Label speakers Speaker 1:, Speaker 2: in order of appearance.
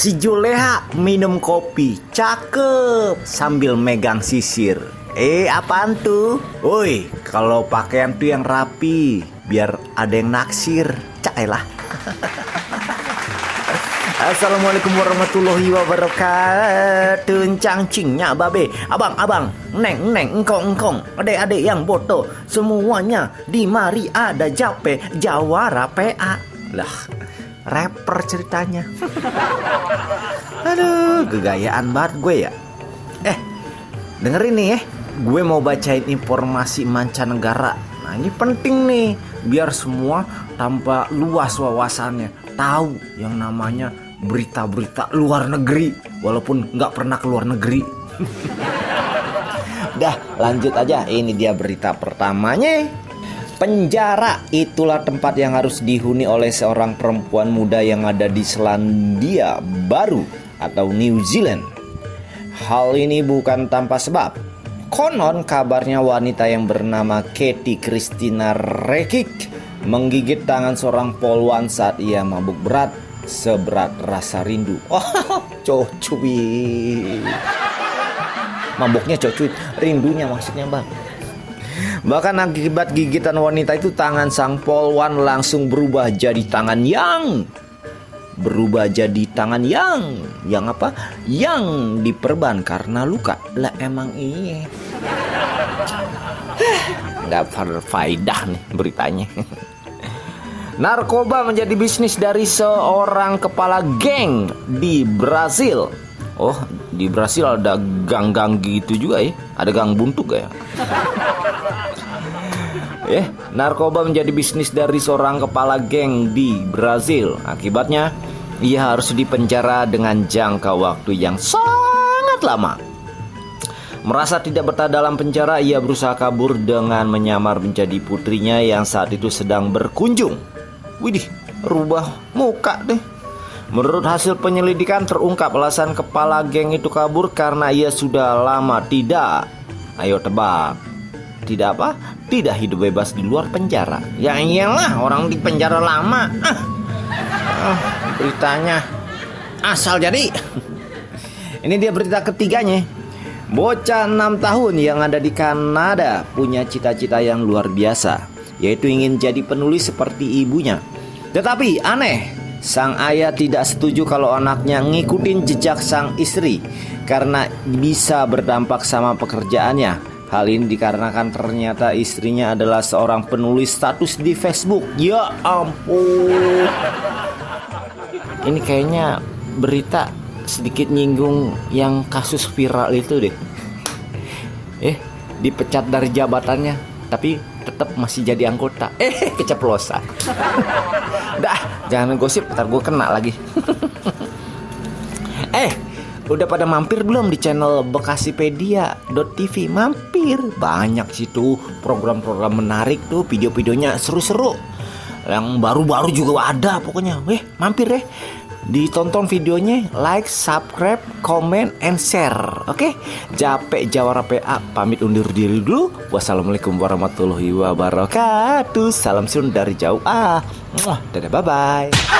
Speaker 1: Si Juleha minum kopi, cakep sambil megang sisir. Eh, apaan tuh? Woi, kalau pakaian tuh yang rapi, biar ada yang naksir. Cak lah. Assalamualaikum warahmatullahi wabarakatuh Cangcingnya babe Abang, abang Neng, neng, engkong, engkong Adek-adek yang boto Semuanya di mari ada jape Jawara PA Lah, rapper ceritanya. Aduh, gegayaan banget gue ya. Eh, dengerin nih ya. Gue mau bacain informasi mancanegara. Nah ini penting nih. Biar semua tanpa luas wawasannya. Tahu yang namanya berita-berita luar negeri. Walaupun nggak pernah ke luar negeri. Dah lanjut aja. Ini dia berita pertamanya. Penjara itulah tempat yang harus dihuni oleh seorang perempuan muda yang ada di Selandia Baru atau New Zealand. Hal ini bukan tanpa sebab. Konon kabarnya wanita yang bernama Katie Christina Rekik menggigit tangan seorang polwan saat ia mabuk berat seberat rasa rindu. Oh, cocuy. Mabuknya cocuy, rindunya maksudnya bang. Bahkan akibat gigitan wanita itu tangan sang polwan langsung berubah jadi tangan yang berubah jadi tangan yang yang apa? Yang diperban karena luka. Lah emang iya. Nggak berfaedah nih beritanya. Narkoba menjadi bisnis dari seorang kepala geng di Brazil. Oh, di Brazil ada gang-gang gitu juga ya. Ada gang buntu gak ya? eh, narkoba menjadi bisnis dari seorang kepala geng di Brazil. Akibatnya, ia harus dipenjara dengan jangka waktu yang sangat lama. Merasa tidak betah dalam penjara, ia berusaha kabur dengan menyamar menjadi putrinya yang saat itu sedang berkunjung Widih, rubah muka deh. Menurut hasil penyelidikan terungkap alasan kepala geng itu kabur karena ia sudah lama tidak. Ayo tebak. Tidak apa? Tidak hidup bebas di luar penjara. Ya iyalah orang di penjara lama. Ah. Ah, beritanya asal jadi. Ini dia berita ketiganya. Bocah 6 tahun yang ada di Kanada punya cita-cita yang luar biasa yaitu ingin jadi penulis seperti ibunya. Tetapi aneh, sang ayah tidak setuju kalau anaknya ngikutin jejak sang istri karena bisa berdampak sama pekerjaannya. Hal ini dikarenakan ternyata istrinya adalah seorang penulis status di Facebook. Ya ampun. Ini kayaknya berita sedikit nyinggung yang kasus viral itu deh. Eh, dipecat dari jabatannya, tapi tetap masih jadi anggota. Eh, keceplosan. Dah, jangan gosip, ntar gue kena lagi. eh, udah pada mampir belum di channel bekasipedia.tv? Mampir, banyak situ program-program menarik tuh, video-videonya seru-seru. Yang baru-baru juga ada pokoknya. Weh, mampir deh ditonton videonya, like, subscribe, comment, and share. Oke, okay? Jape Jawara PA pamit undur diri dulu. Wassalamualaikum warahmatullahi wabarakatuh. Salam sun dari jauh. Ah, dadah bye bye.